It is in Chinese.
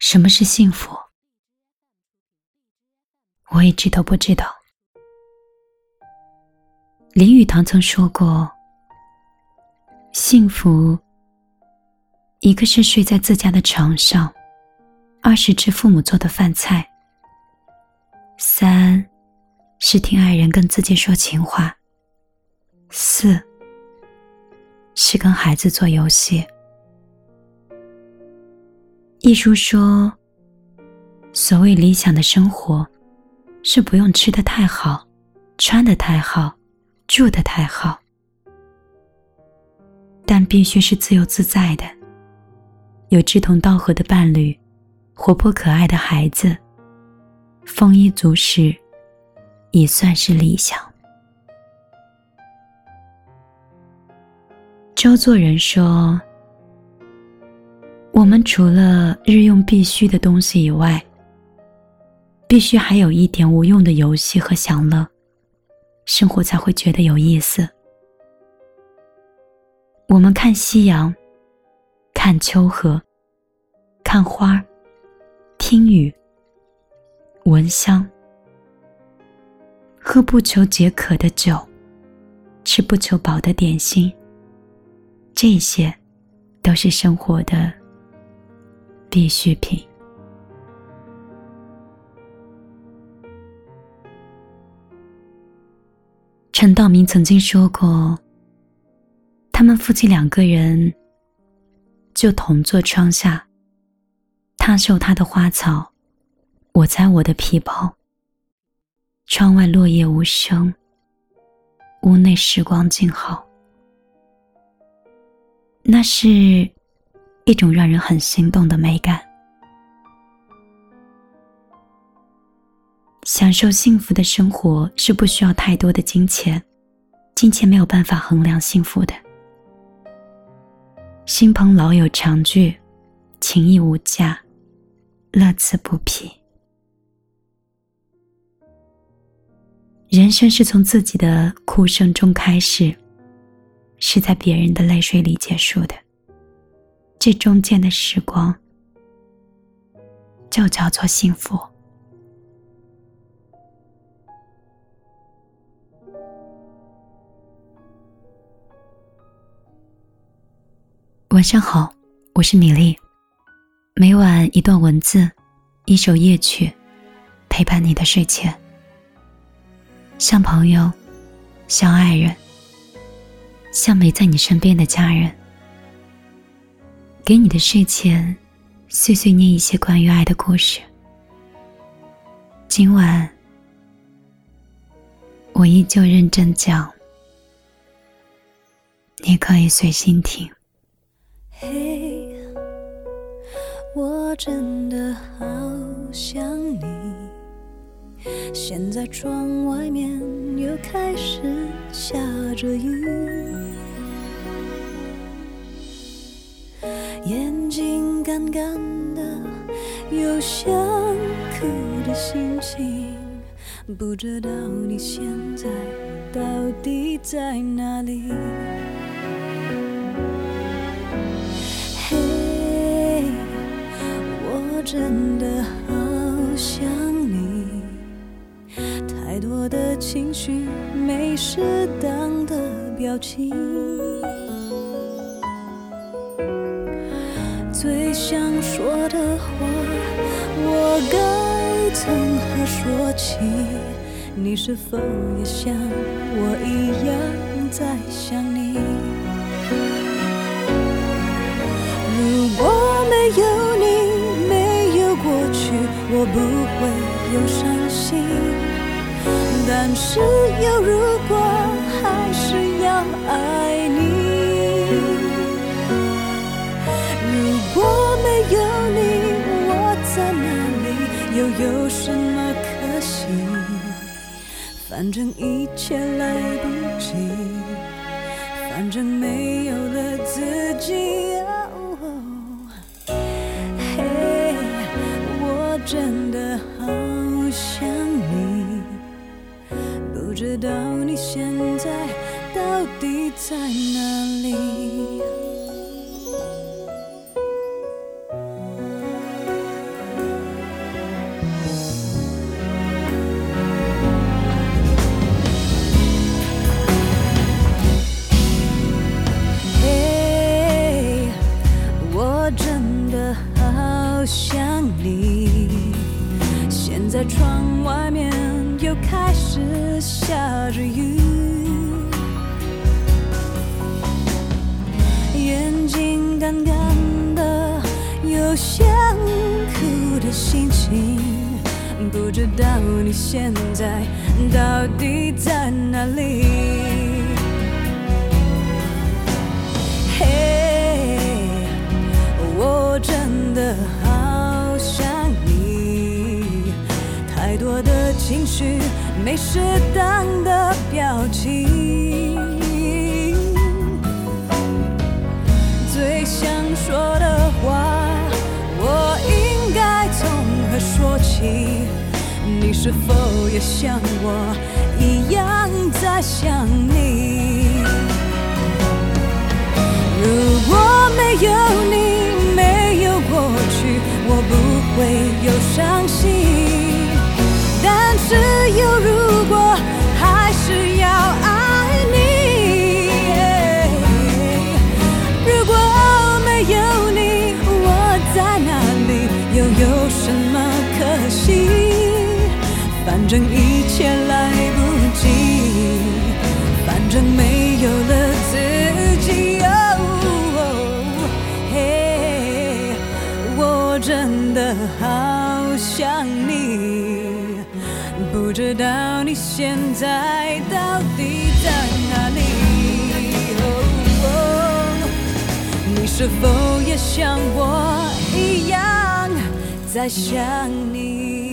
什么是幸福？我一直都不知道。林语堂曾说过：“幸福，一个是睡在自家的床上，二是吃父母做的饭菜，三是听爱人跟自己说情话，四是跟孩子做游戏。”一书说：“所谓理想的生活，是不用吃的太好，穿的太好，住的太好，但必须是自由自在的，有志同道合的伴侣，活泼可爱的孩子，丰衣足食，也算是理想。”周作人说。我们除了日用必需的东西以外，必须还有一点无用的游戏和享乐，生活才会觉得有意思。我们看夕阳，看秋河，看花，听雨，闻香，喝不求解渴的酒，吃不求饱的点心，这些都是生活的。必需品。陈道明曾经说过，他们夫妻两个人就同坐窗下，他绣他的花草，我摘我的皮包。窗外落叶无声，屋内时光静好。那是。一种让人很心动的美感。享受幸福的生活是不需要太多的金钱，金钱没有办法衡量幸福的。亲朋老友常聚，情谊无价，乐此不疲。人生是从自己的哭声中开始，是在别人的泪水里结束的。这中间的时光，就叫做幸福。晚上好，我是米粒。每晚一段文字，一首夜曲，陪伴你的睡前。像朋友，像爱人，像没在你身边的家人。给你的睡前，碎碎念一些关于爱的故事。今晚，我依旧认真讲，你可以随心听。嘿，我真的好想你。现在窗外面又开始下着雨。干干的，有想哭的心情，不知道你现在到底在哪里？嘿，我真的好想你，太多的情绪没适当的表情。最想说的话，我该从何说起？你是否也像我一样在想你？如果没有你，没有过去，我不会有伤心。但是有如果，还是要爱你。反正一切来不及，反正没有了自己。嘿，我真的好想你，不知道你现在到底在哪里。干干的，有想哭的心情，不知道你现在到底在哪里。嘿，我真的好想你，太多的情绪没适当的表情，想说的话，我应该从何说起？你是否也像我一样在想你？如果没有你，没有过去，我不会有伤心。反正一切来不及，反正没有了自己。哦，嘿，我真的好想你，不知道你现在到底在哪里？你是否也像我一样在想你？